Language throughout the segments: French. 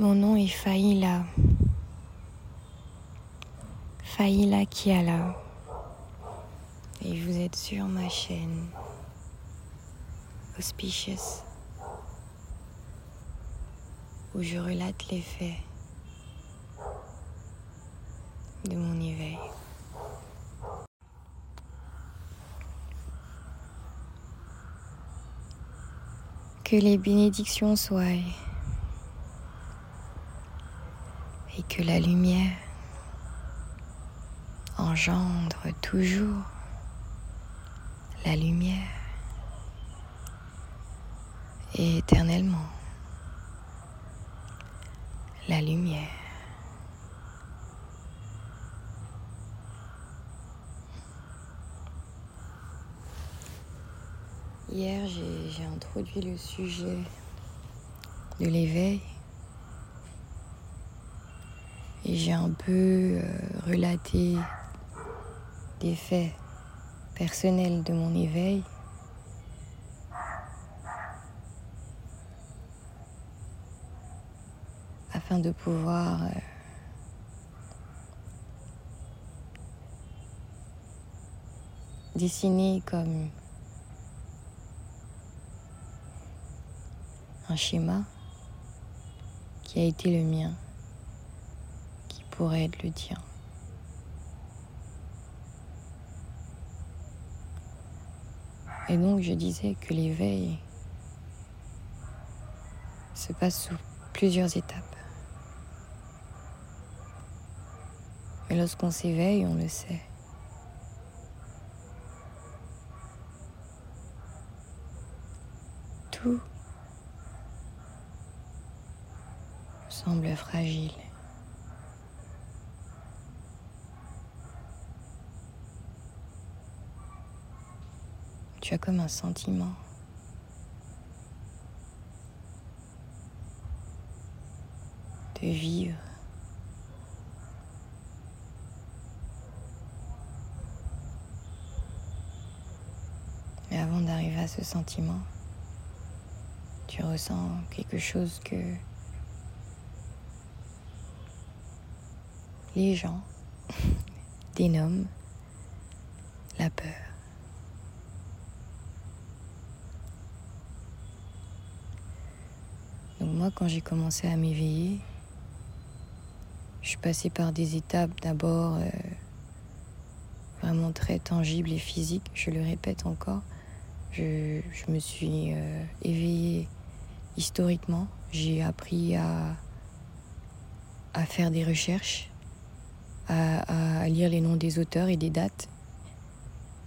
Mon nom est Faïla. Faïla Kiala. Et vous êtes sur ma chaîne Auspicious où je relate les faits de mon éveil. Que les bénédictions soient et que la lumière engendre toujours la lumière et éternellement la lumière. Hier, j'ai introduit le sujet de l'éveil et j'ai un peu euh, relaté des faits personnels de mon éveil. afin de pouvoir euh, dessiner comme un schéma qui a été le mien, pourrait le tien. Et donc je disais que l'éveil se passe sous plusieurs étapes. Et lorsqu'on s'éveille, on le sait. Tout semble fragile. Tu as comme un sentiment. de vivre. Mais avant d'arriver à ce sentiment, tu ressens quelque chose que les gens dénomment la peur. Donc moi, quand j'ai commencé à m'éveiller, je suis passée par des étapes d'abord euh, vraiment très tangibles et physiques, je le répète encore. Je, me suis euh, éveillée historiquement, j'ai appris à, faire des recherches, à, lire les noms des auteurs et des dates,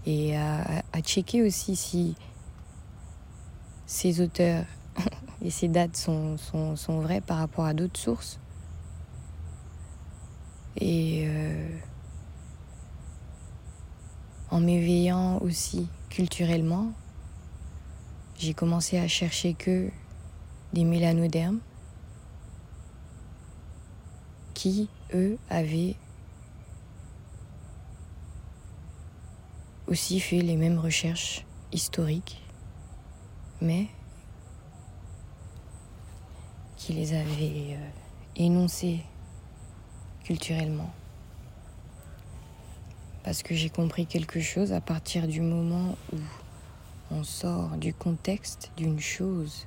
et à checker aussi si ces auteurs et ces dates sont, sont, sont vraies par rapport à d'autres sources. Et euh, en m'éveillant aussi culturellement, j'ai commencé à chercher que des mélanodermes qui, eux, avaient aussi fait les mêmes recherches historiques, mais qui les avaient euh, énoncées culturellement. Parce que j'ai compris quelque chose à partir du moment où on sort du contexte d'une chose.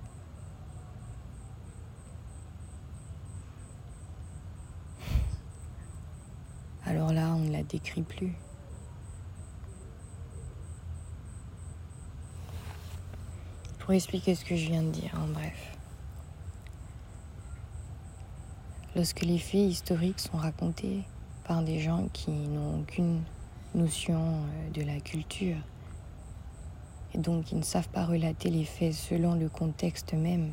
Alors là, on ne la décrit plus. Pour expliquer ce que je viens de dire, en bref. Lorsque les faits historiques sont racontés par des gens qui n'ont aucune notion euh, de la culture et donc qui ne savent pas relater les faits selon le contexte même,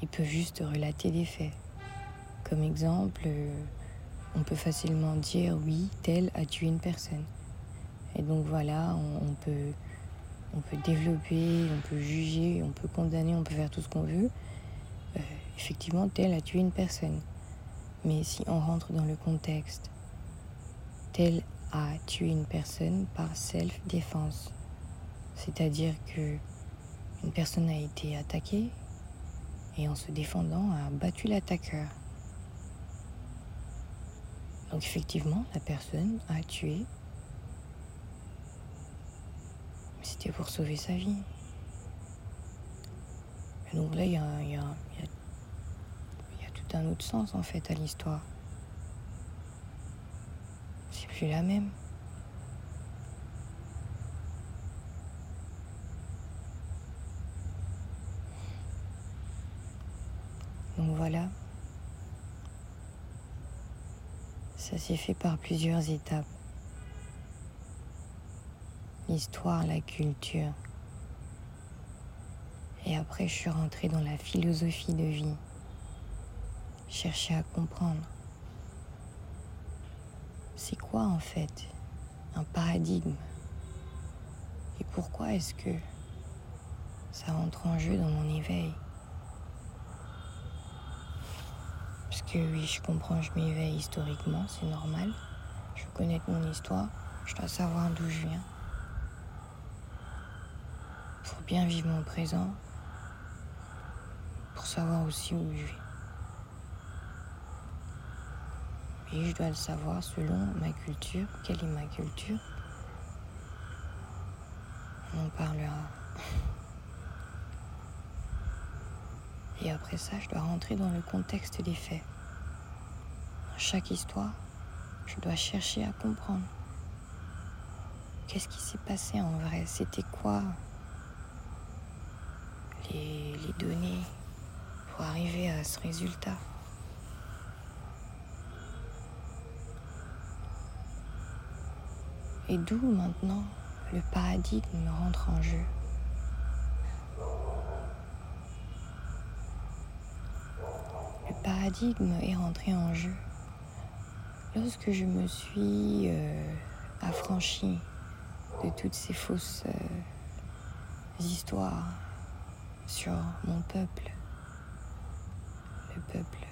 ils peuvent juste relater des faits. Comme exemple, euh, on peut facilement dire oui, tel a tué une personne. Et donc voilà, on, peut, on peut développer, on peut juger, on peut condamner, on peut faire tout ce qu'on veut. Euh, effectivement, tel a tué une personne. Mais si on rentre dans le contexte, tel a tué une personne par self-défense. C'est-à-dire que une personne a été attaquée et en se défendant a battu l'attaqueur. Donc effectivement, la personne a tué. Mais c'était pour sauver sa vie. Donc là, il y a tout un autre sens en fait à l'histoire. C'est plus la même. Donc voilà. Ça s'est fait par plusieurs étapes. L'histoire, la culture. Et après, je suis rentrée dans la philosophie de vie. Chercher à comprendre. C'est quoi en fait un paradigme? Et pourquoi est-ce que ça entre en jeu dans mon éveil? Que oui, je comprends, je m'éveille historiquement, c'est normal. Je veux connaître mon histoire, je dois savoir d'où je viens. Pour bien vivre mon présent, pour savoir aussi où je vais. Et je dois le savoir selon ma culture. Quelle est ma culture? On en parlera. Et après ça, je dois rentrer dans le contexte des faits chaque histoire, je dois chercher à comprendre. Qu'est-ce qui s'est passé en vrai? C'était quoi? Les, les, données pour arriver à ce résultat? Et d'où maintenant le paradigme rentre en jeu Le paradigme est rentré en jeu Lorsque je me suis euh, affranchie de toutes ces fausses euh, histoires sur mon peuple, le peuple.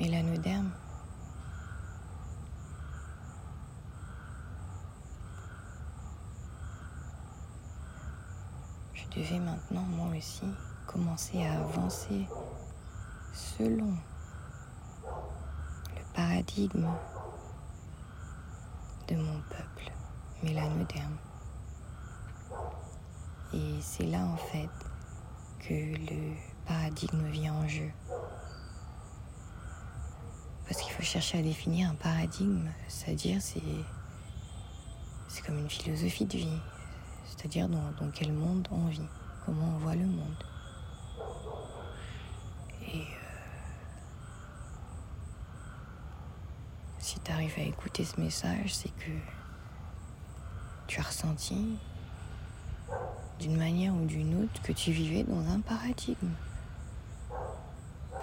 Mélanoderme, je devais maintenant moi aussi commencer à avancer selon paradigme de mon peuple mélanoderme. Et c'est là en fait que le paradigme vient en jeu. Parce qu'il faut chercher à définir un paradigme, c'est-à-dire c'est, c'est comme une philosophie de vie, c'est-à-dire dans, quel monde on vit, comment on voit le monde. Et si tu arrives à écouter ce message, c'est que tu as ressenti d'une manière ou d'une autre que tu vivais dans un paradigme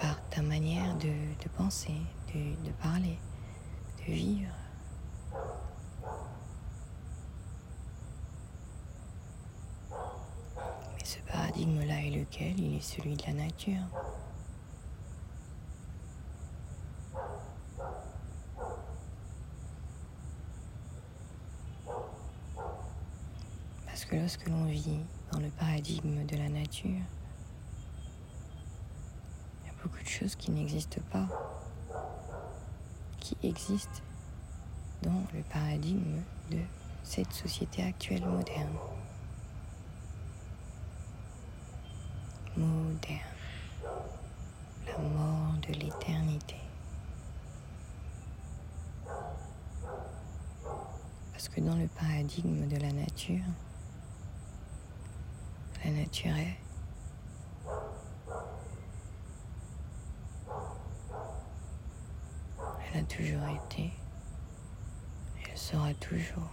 par ta manière de, penser, de, parler, de vivre. Mais ce paradigme-là est lequel? Il est celui de la nature. que lorsque l'on vit dans le paradigme de la nature, il y a beaucoup de choses qui n'existent pas, qui existent dans le paradigme de cette société actuelle moderne. La mort de l'éternité. Parce que dans le paradigme de la nature, la nature est. Elle a toujours été. Elle sera toujours.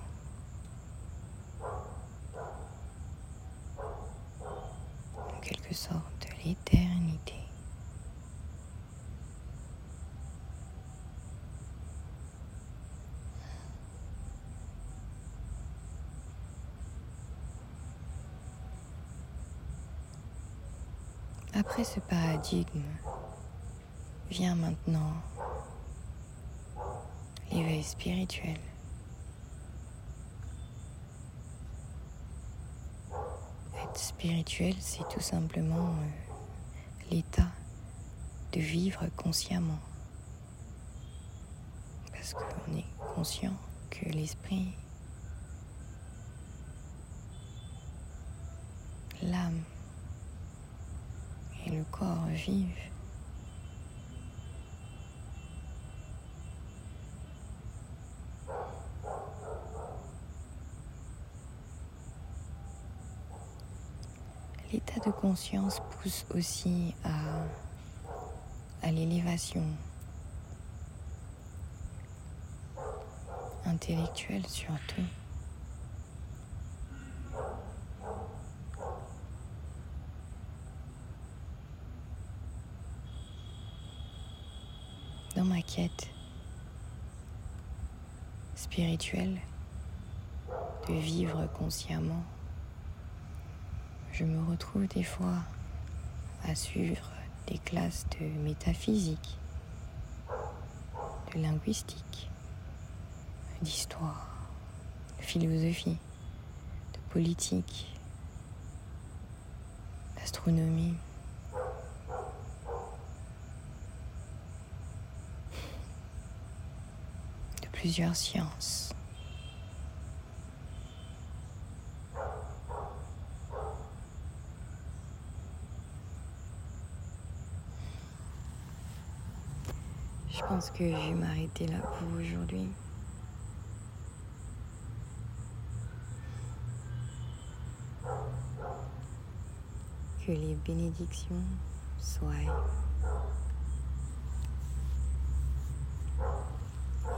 En quelque sorte, l'éternité. Après ce paradigme, vient maintenant l'éveil spirituel. spirituel, c'est tout simplement euh, l'état de vivre consciemment. Parce qu'on est conscient que l'esprit, l'âme et le corps vivent. L'état de conscience pousse aussi à, l'élévation intellectuelle surtout. Dans ma quête spirituelle de vivre consciemment, je me retrouve des fois à suivre des classes de métaphysique, de linguistique, d'histoire, de philosophie, de politique, d'astronomie. de plusieurs sciences. Je pense que je vais m'arrêter là pour aujourd'hui. Que les bénédictions soient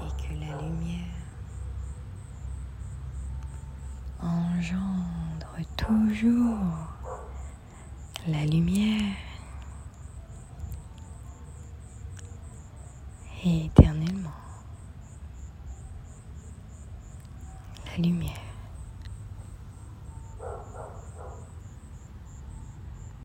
et que la lumière engendre toujours la lumière.